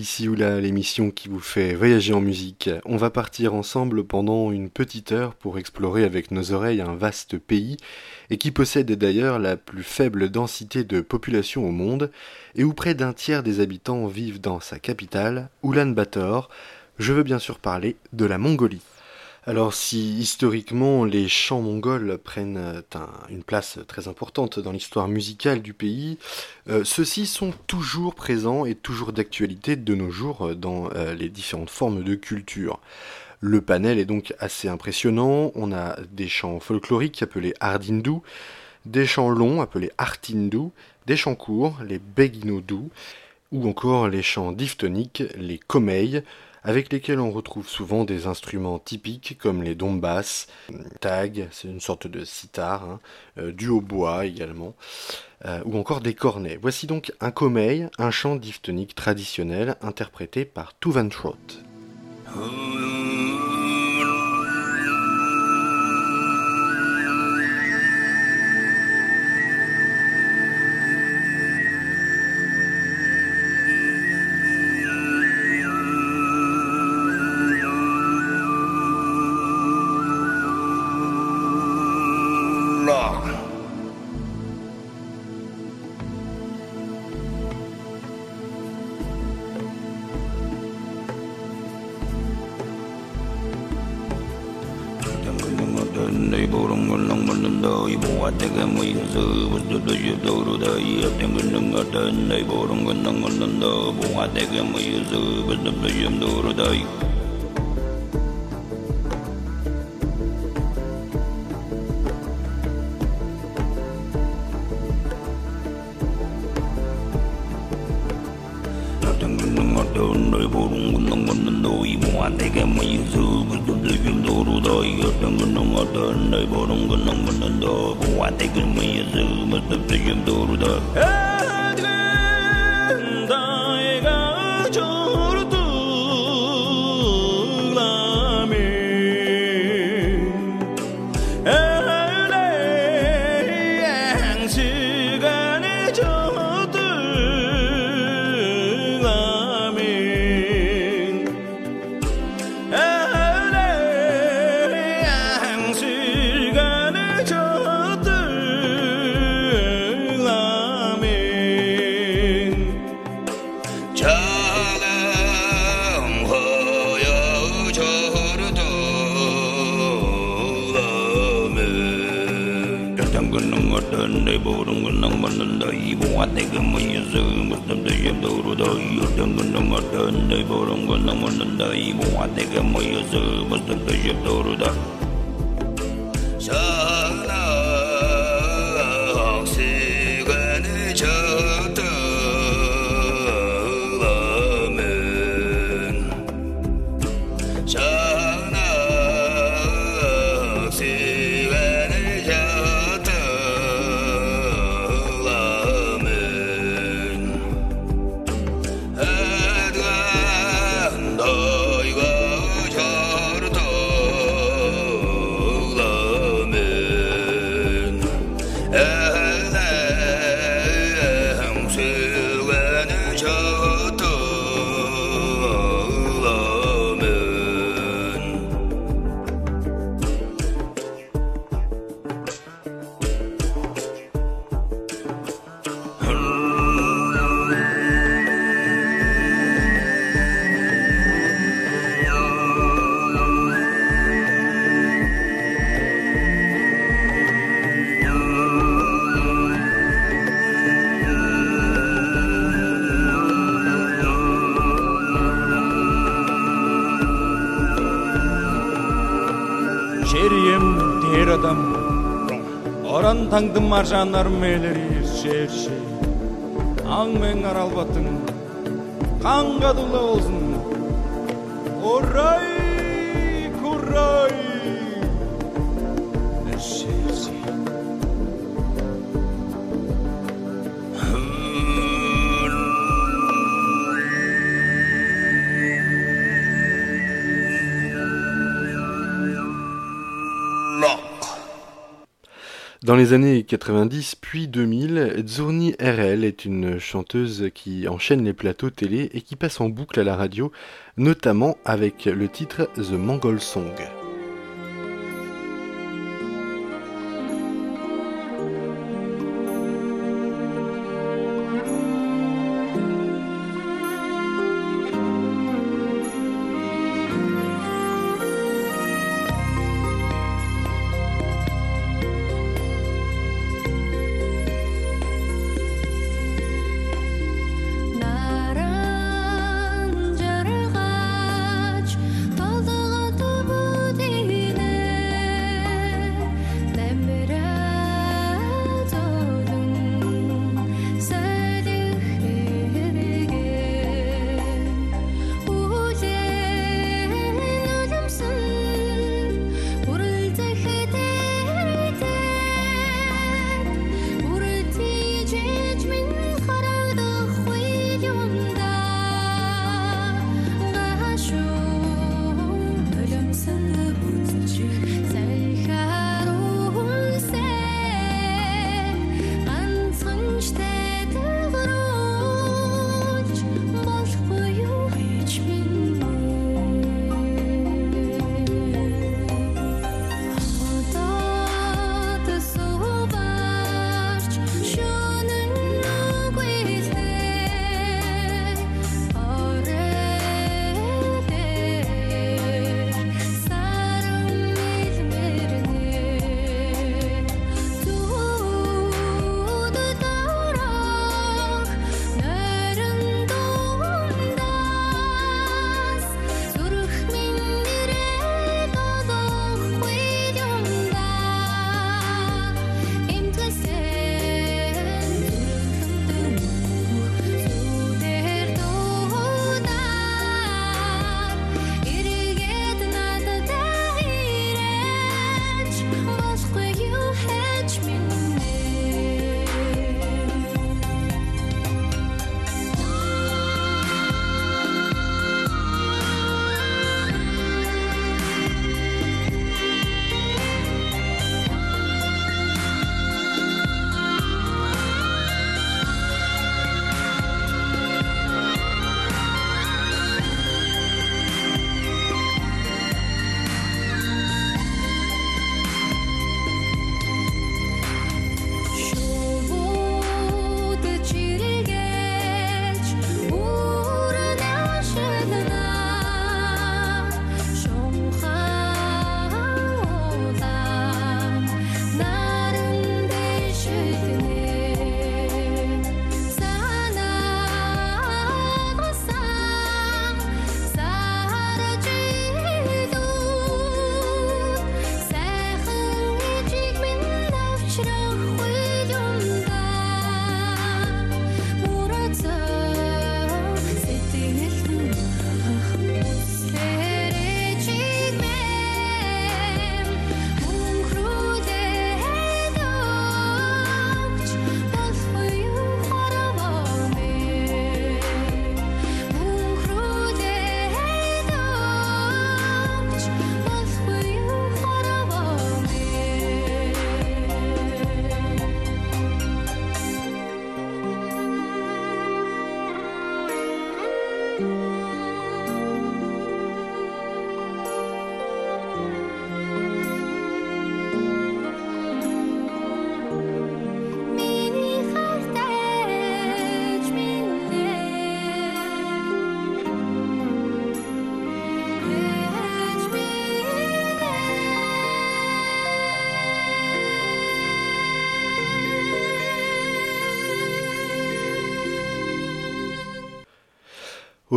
ici ou là l'émission qui vous fait voyager en musique. On va partir ensemble pendant une petite heure pour explorer avec nos oreilles un vaste pays et qui possède d'ailleurs la plus faible densité de population au monde et où près d'un tiers des habitants vivent dans sa capitale, Ulaanbaatar. Je veux bien sûr parler de la Mongolie. Alors si historiquement les chants mongols prennent euh, une place très importante dans l'histoire musicale du pays, euh, ceux-ci sont toujours présents et toujours d'actualité de nos jours euh, dans les différentes formes de culture. Le panel est donc assez impressionnant, on a des chants folkloriques appelés Ardindu, des chants longs appelés Artindu, des chants courts, les Beginodu, ou encore les chants diphtoniques, les Komei, avec lesquels on retrouve souvent des instruments typiques comme les dombas, tag, c'est une sorte de sitar, hein, euh, du hautbois également, euh, ou encore des cornets. Voici donc un komei, un chant diphtonique traditionnel interprété par Tuventrot. Таңды маржанар мелери шерши аң мен аралбатын қанға дула болсын орай! Dans les années 90 puis 2000, Zurni RL est une chanteuse qui enchaîne les plateaux télé et qui passe en boucle à la radio, notamment avec le titre The Mongol Song.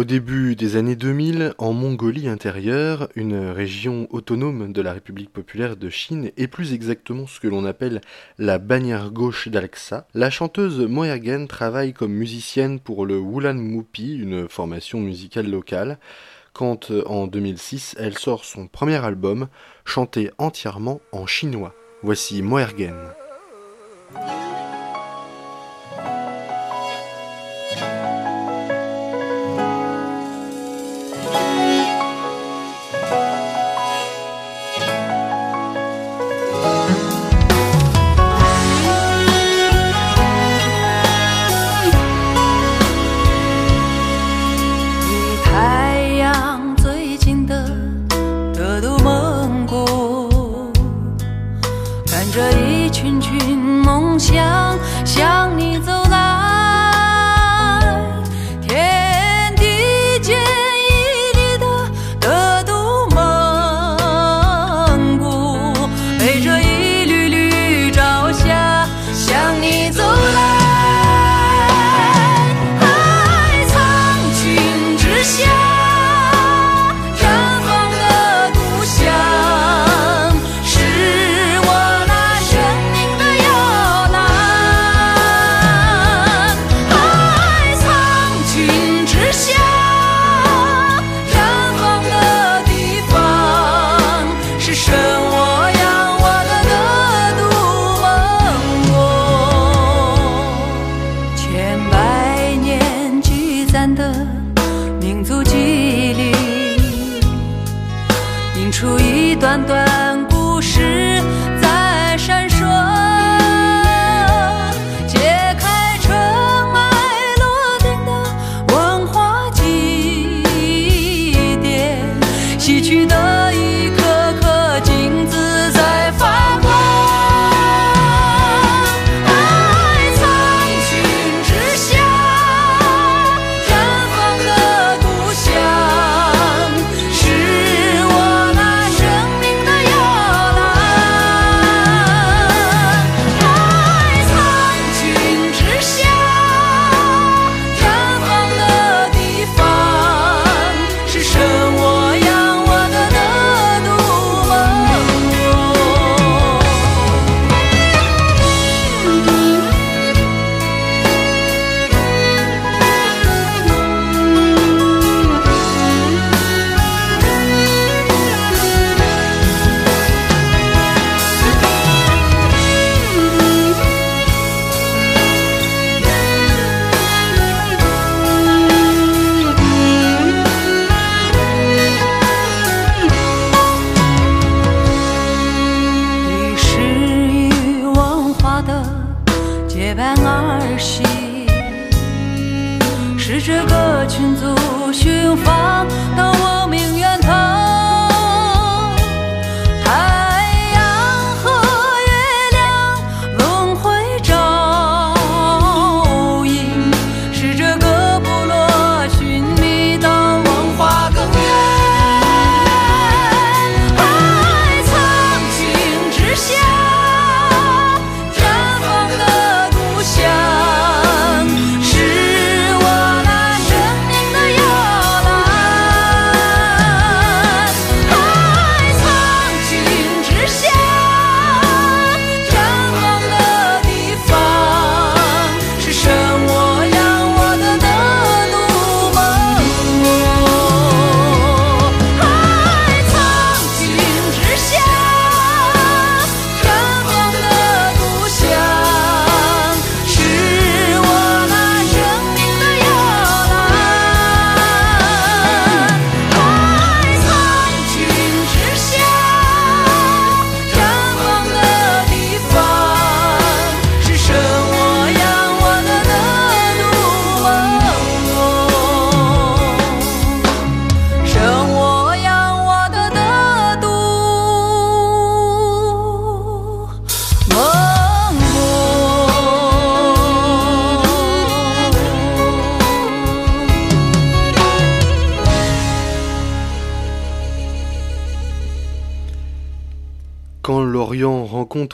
Au début des années 2000, en Mongolie intérieure, une région autonome de la République populaire de Chine, et plus exactement ce que l'on appelle la bannière gauche d'Alxa, la chanteuse Moergen travaille comme musicienne pour le Wulan Mupi, une formation musicale locale, quand en 2006 elle sort son premier album, chanté entièrement en chinois. Voici Moergen.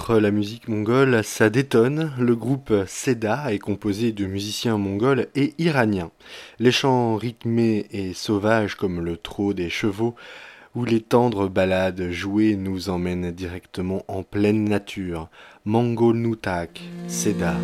la musique mongole, ça détonne. Le groupe Seda est composé de musiciens mongols et iraniens. Les chants rythmés et sauvages comme le trot des chevaux ou les tendres ballades jouées nous emmènent directement en pleine nature. Mango Nutak, Seda.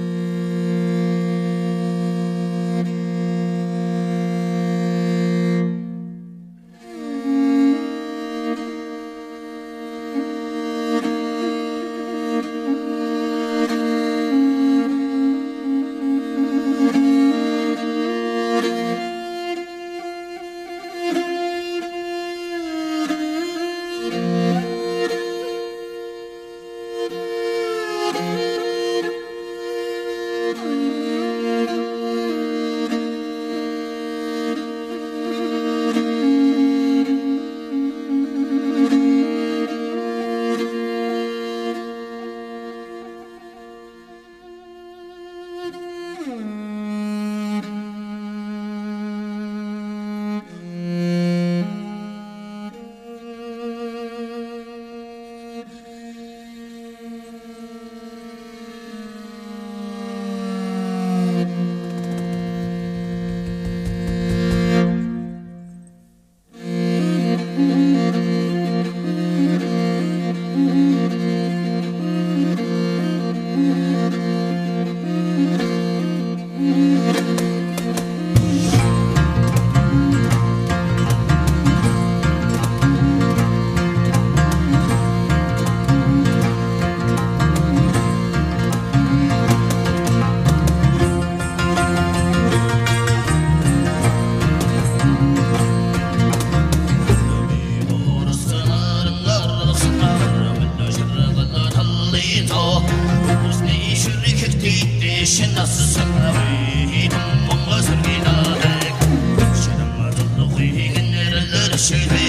she be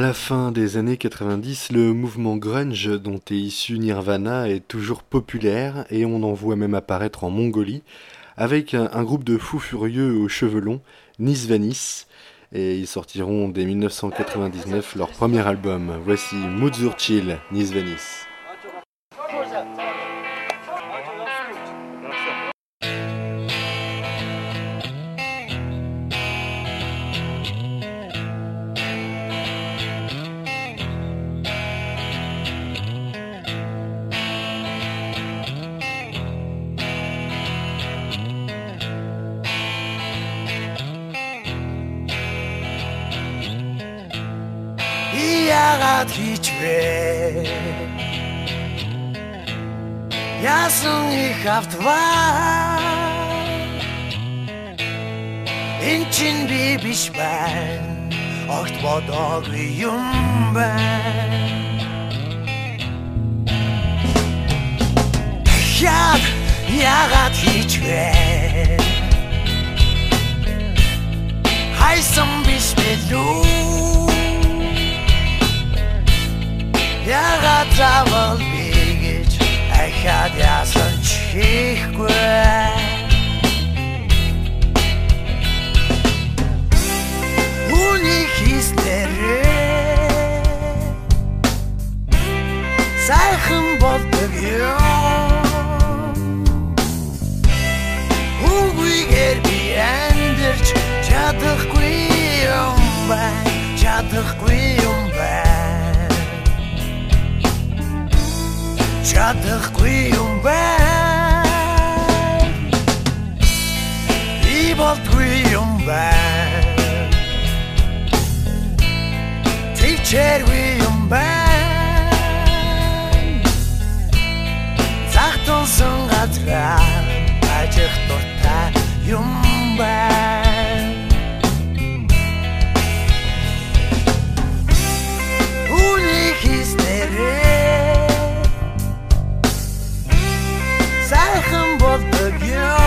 À la fin des années 90, le mouvement grunge dont est issu Nirvana est toujours populaire et on en voit même apparaître en Mongolie avec un, groupe de fous furieux aux cheveux longs, Nisvanis, et ils sortiront dès 1999 leur premier album. Voici Chill, Nisvanis. Автваа Эн чин би биш байна огт бодоогүй юм байна Яад яагаад хийчвэ Хайсан биш бэлүү Яагаад заавал дахиад яасан ч хийхгүй. Үний хийснээрээ сайхан болдог юм Үгүйгээр би амьдэрч чадахгүй юм байна чадахгүй юм чадахгүй юм байна бай. Тэвчээргүй юм бай. Захтунсан газраа ажих дуртай юм бай. Сайхан болдог юм.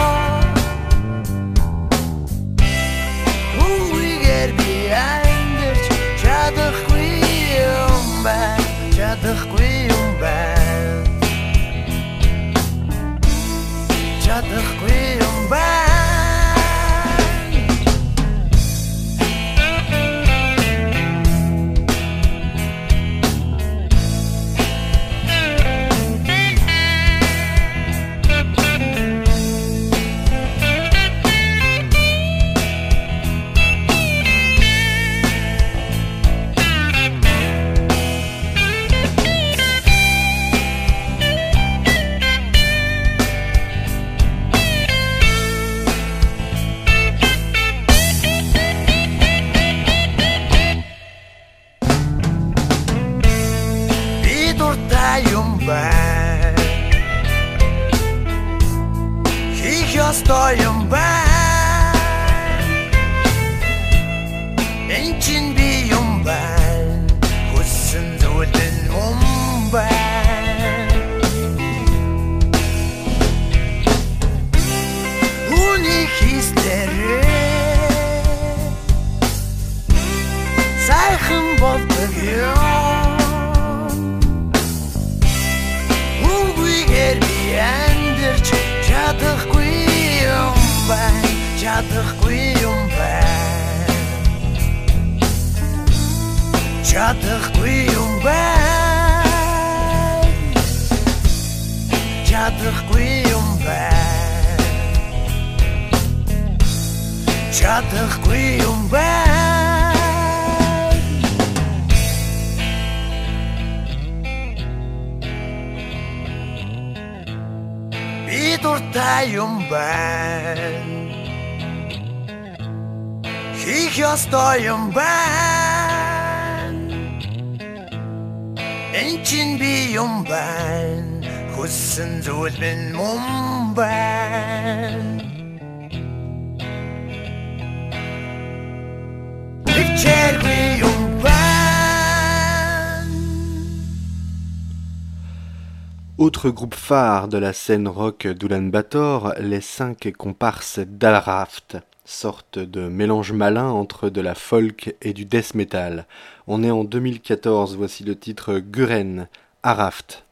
Autre groupe phare de la scène rock d'Oulan-Bator, les cinq comparses d'Alraft, sorte de mélange malin entre de la folk et du death metal. On est en 2014, voici le titre Guren, Araft.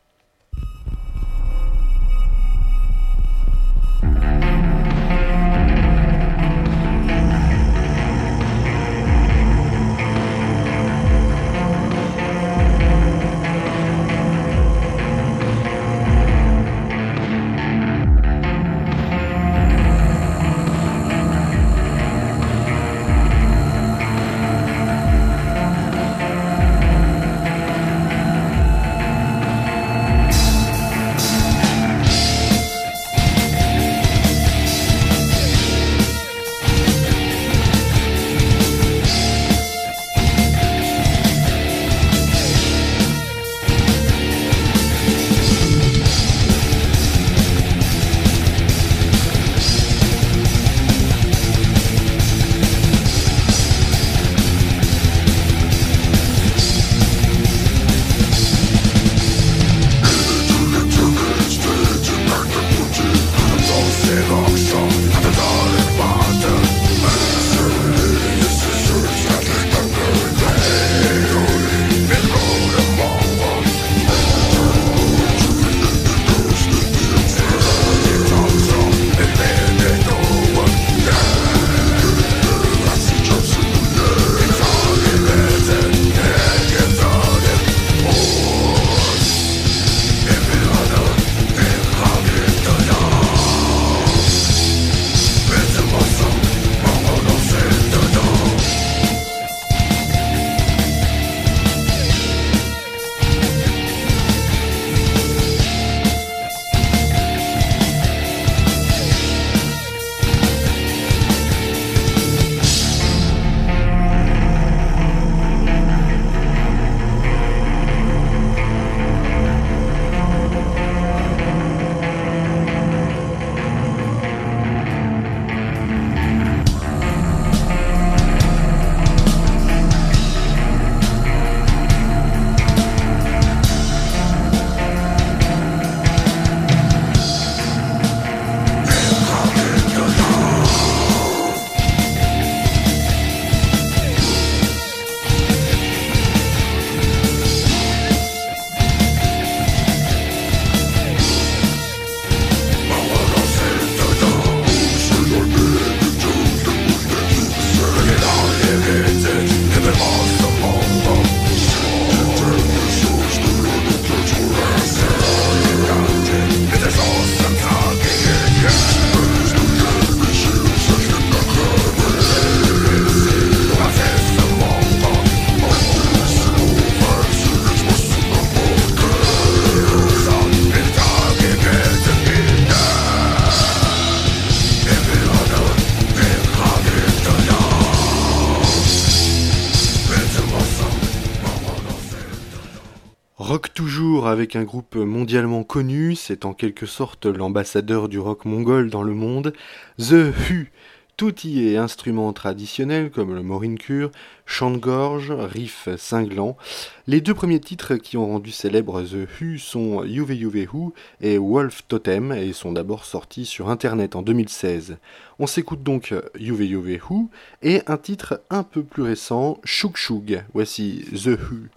Un groupe mondialement connu, c'est en quelque sorte l'ambassadeur du rock mongol dans le monde, The Hu. Tout y est instruments traditionnels comme le morinkur, chant de gorge, riff cinglant. Les deux premiers titres qui ont rendu célèbre The Hu sont Yuve Yuve Hu et Wolf Totem et sont d'abord sortis sur internet en 2016. On s'écoute donc Yuve Yuve Hu et un titre un peu plus récent, Shug Shug. Voici The Hu.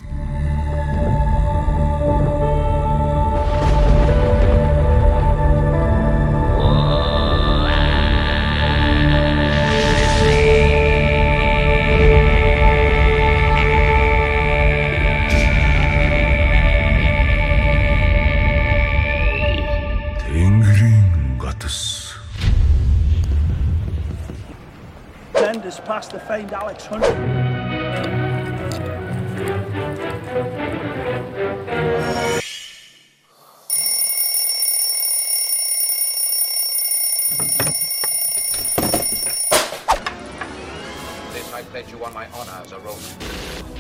Us past the famed Alex Hunt. This I pledge you on my honor as a Roman.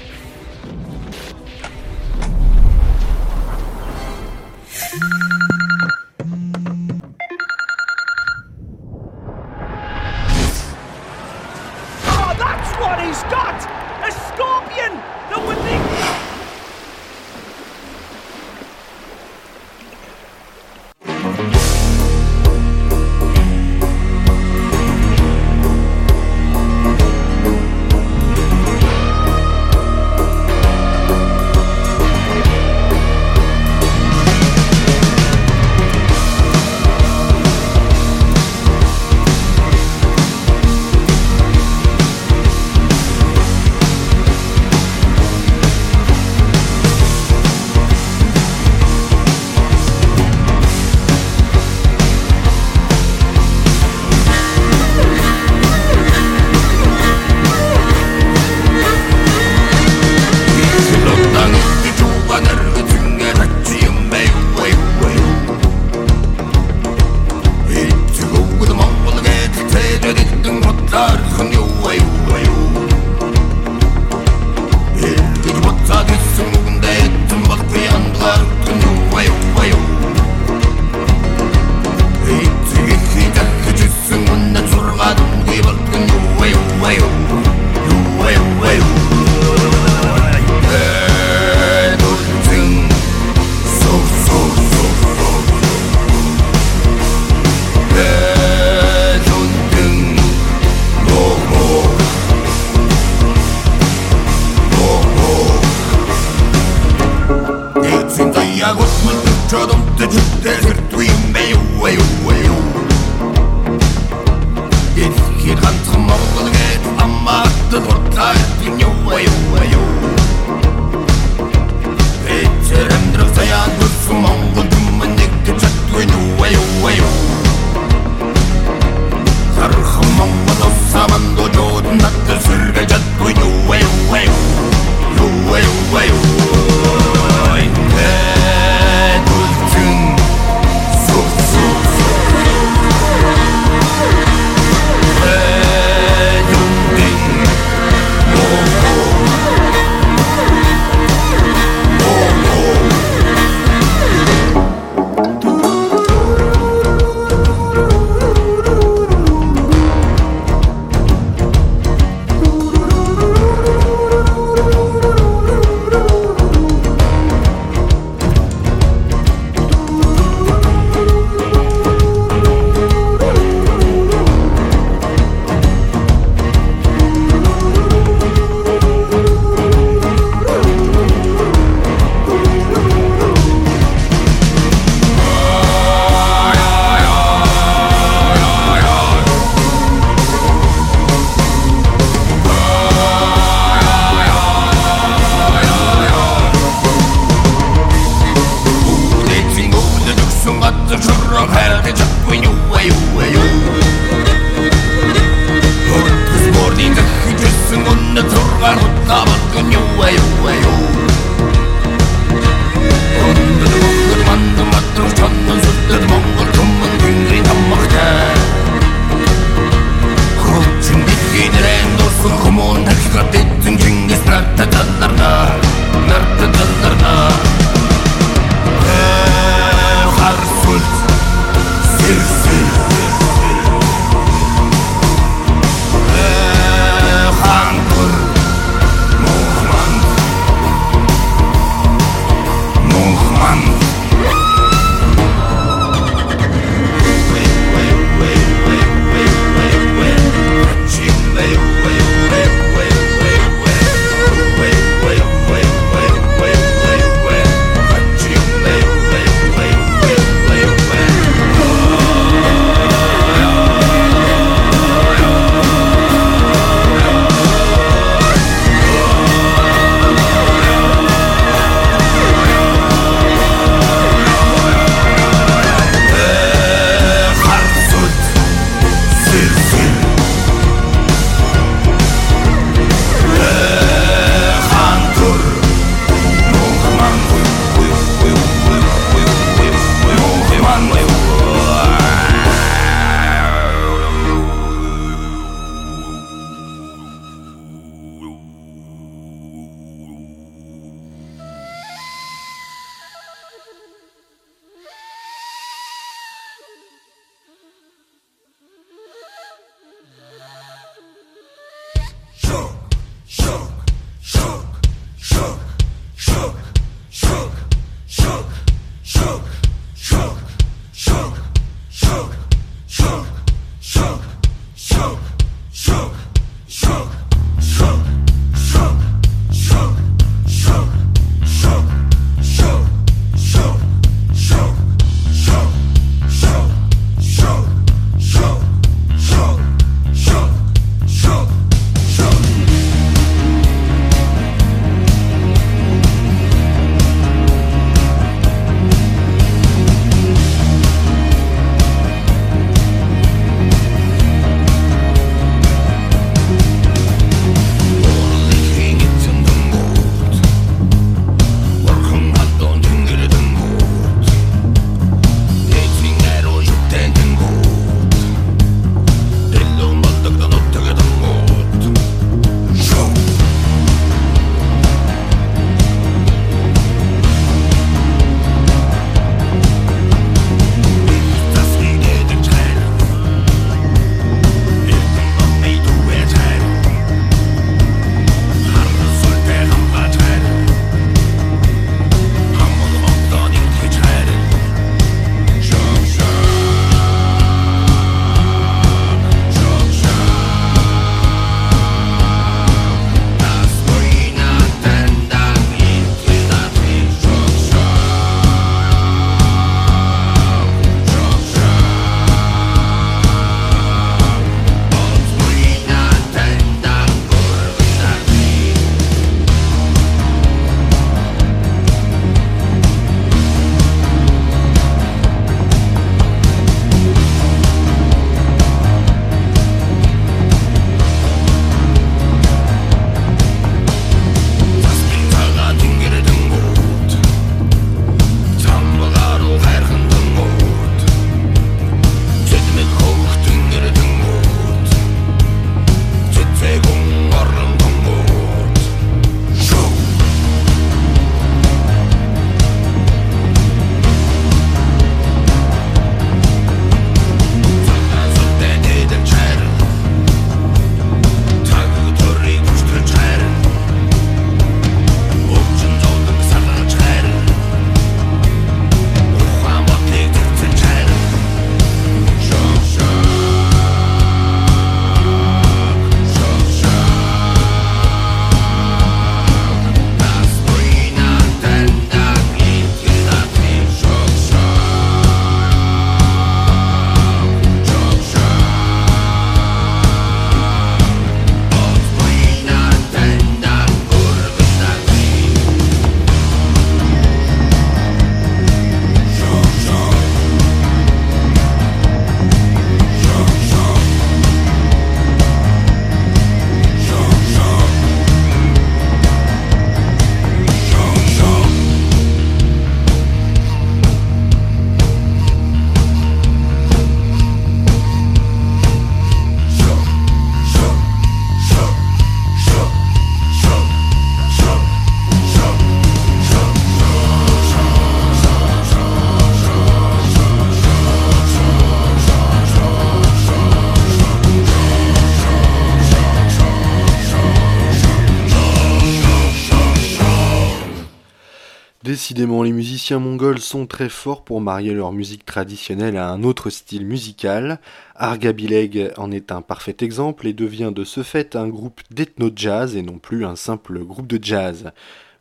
Décidément, les musiciens mongols sont très forts pour marier leur musique traditionnelle à un autre style musical. Argabileg en est un parfait exemple et devient de ce fait un groupe d'ethno-jazz et non plus un simple groupe de jazz.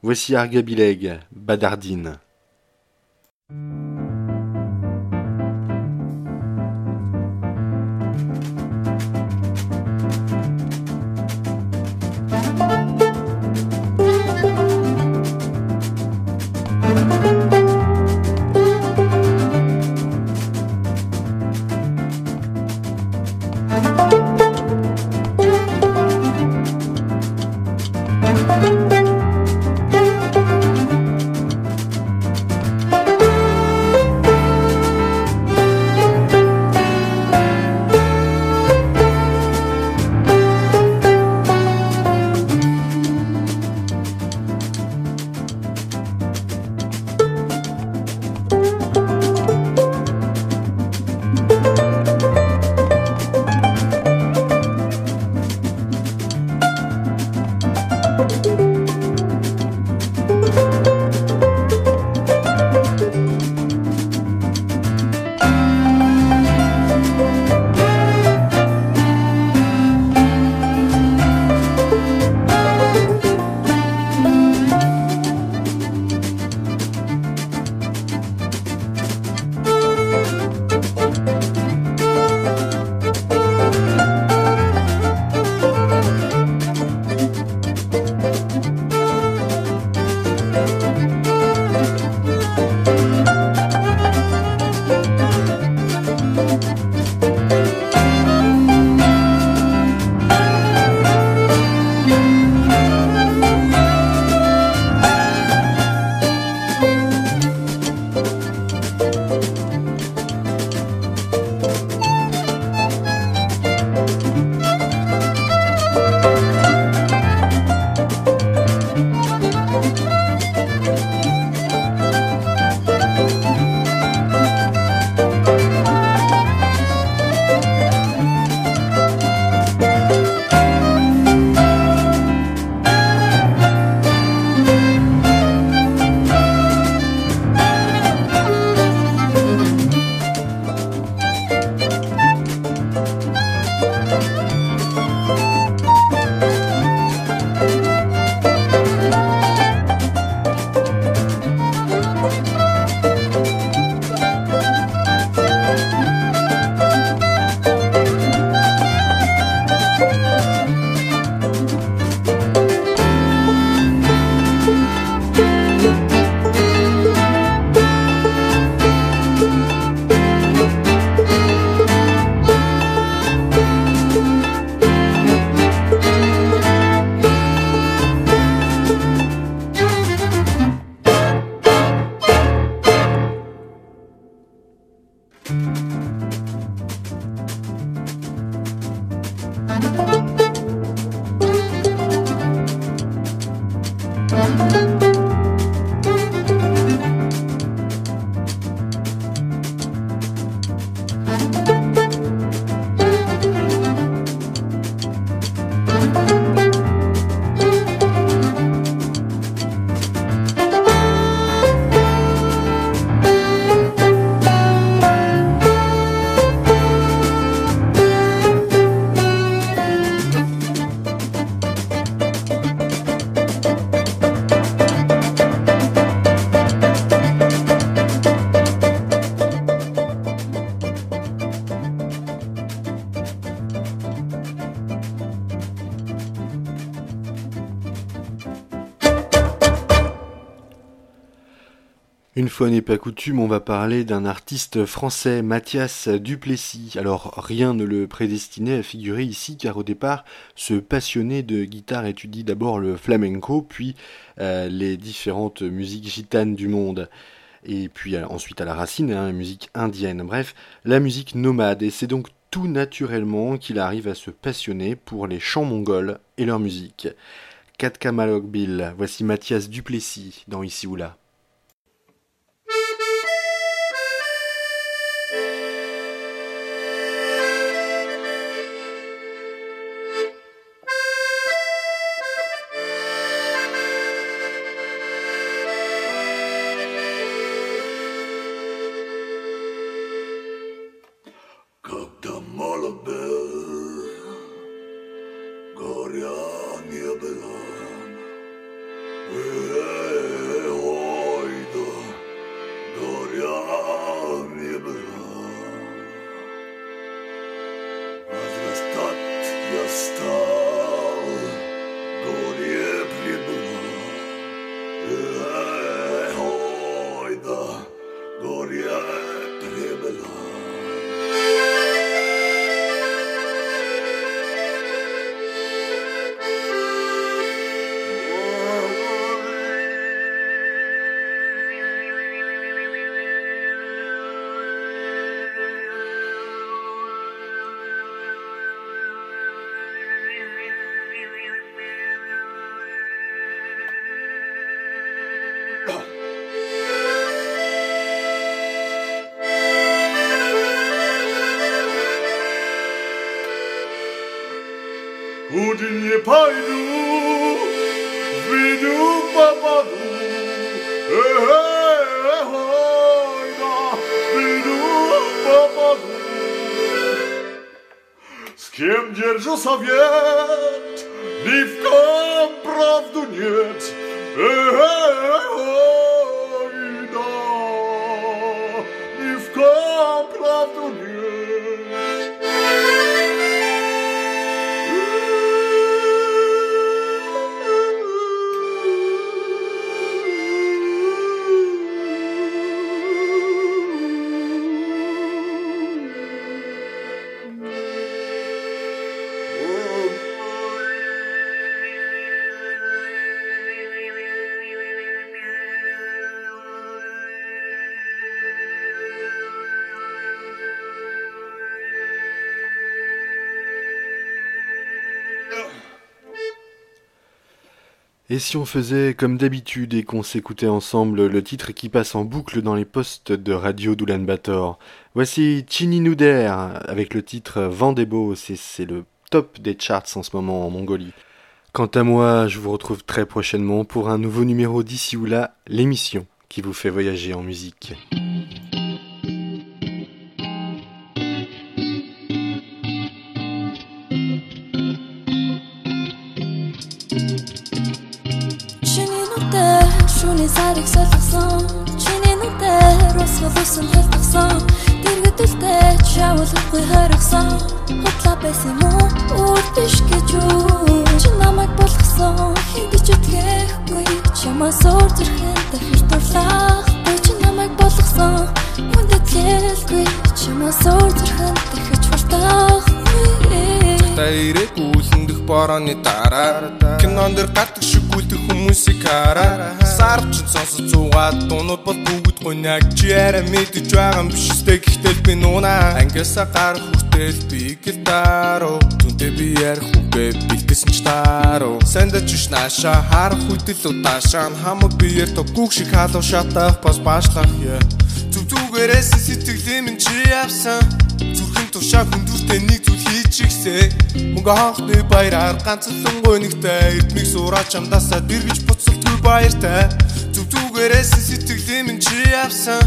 Voici Argabileg, Badardine. Une fois n'est pas coutume, on va parler d'un artiste français, Mathias Duplessis. Alors rien ne le prédestinait à figurer ici, car au départ, ce passionné de guitare étudie d'abord le flamenco, puis euh, les différentes musiques gitanes du monde. Et puis euh, ensuite à la racine, hein, la musique indienne. Bref, la musique nomade. Et c'est donc tout naturellement qu'il arrive à se passionner pour les chants mongols et leur musique. Katka Bill, voici Mathias Duplessis dans Ici ou là. попаду. С кем держу совет, ни в ком правду нет. Эй, ой, Et si on faisait comme d'habitude et qu'on s'écoutait ensemble le titre qui passe en boucle dans les postes de radio d'Oulan-Bator Voici Chini Nouder avec le titre Vendebo, c'est le top des charts en ce moment en Mongolie. Quant à moi, je vous retrouve très prochainement pour un nouveau numéro d'ici ou là, l'émission qui vous fait voyager en musique. Хөлөсөн хэлтгсэн Тэргэдэлтэй чавлахгүй хоригсон Хутлаа байсан юм уу? Үрдэж гэж юу Чи намайг болгосон. Хэдэж үтгэхгүй Чамаас өөр зүрхэн дахир дурлах Би чи намайг болгосон. Хүн дэтлэлгүй Чамаас өөр зүрхэн дахиж хурдах Та ирээгүй л өндөх борооны дараа Кинон дэр гадагш үлдэх хүмүүсийг хараа. Сарч сонсож зугаад дуунууд бол бүгд гоньяк Чи арай мэдэж байгаа юм биш үстэй Гэхдээ би нуунаа. Ангиасаа гар хүрт Тэгэл би гитаро Түнтэй би ярих үгээ бэлтгэсэн ч тааруу Сандаж биш нааша харах үдэл удаашаа. Хамаг биеэр тоггүйг шиг халуу шатах бас баашлах Зүг зүгээрээс сэтгэлээ минь чи явсан. Зүрхэн тушаа хүндүртэй нэг зүйл хийж игсээ Мөнгө хонхны баяраар ганцлан гонигтай Эрдмиг сураа чамдасаа дэргэж буцалтгүй баяртай. Зүг зүгээрээс сэтгэлээ минь чи явсан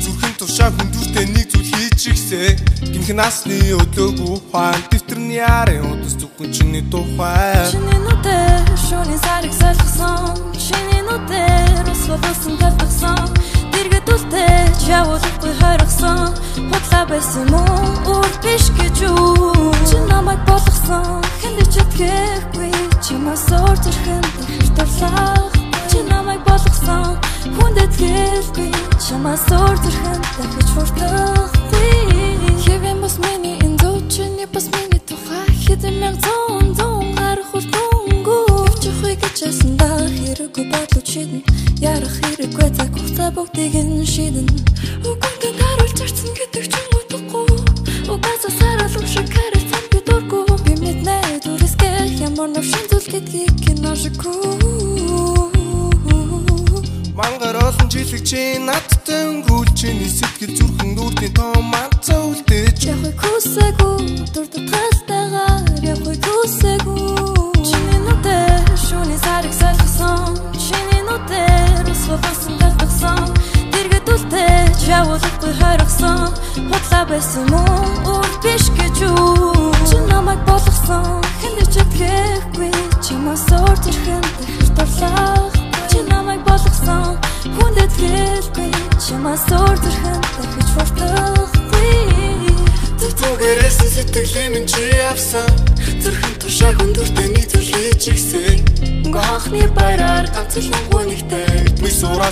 Зүрхэн тушаа хүндүртэй нэг зүйл хийж игсээ Гинх насны өдөөгөө хаан дэвтэрний ярын удас зүгхэн чиний тухай. Чиний нүдээр шүний сарыг солихсон Чиний нүдээр ус болосон тавтагсан Дэргэд үлдээж явуулахгүй хоригсон Худлаа байсан мөн үр биш гэж юу Чи намайг болгосон? Хэндэ ч итгэхгүй Чимээс уур зүрхэн ихэр дурлах Чи намайг болгосон? Хүндэт гэлгүй Чимээс уур зүрхэн дахиж хурдахгүй Хэвэн бас миний энэ зүү Чиний бас миний тухай? Хэдэн мянга зуун зуун гарах хүрдүнгүү Явчихгүй гэж ясанда Хэрэггүй бодлоо чидэн Ярах хэрэггүй цаг хугацаа бүгдийг нь шидэн Үгүнтэй чи надтай өнгөрүүл чиний сэтгэл зүрхэн дүүрний том манцаа үлдээж Явахыг хүсээгүй Дур дутгалтайгаар явахыг хүсээгүй Чиний нүдээр шүний сарыг солихсон Чиний нүдээр ус болосон тавтагсан Дэргэд үлдээж явуулахгүй хоригсон Худлаа байсан мөн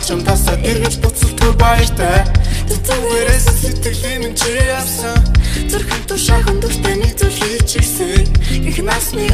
чамдасаа эргэж буцалтай баяртай. Тэтгэрээс сэтгэлийн минь чи яасан Зүрхэн тушаа хөндөртэй нэг зүйл хийчихсэн Их насны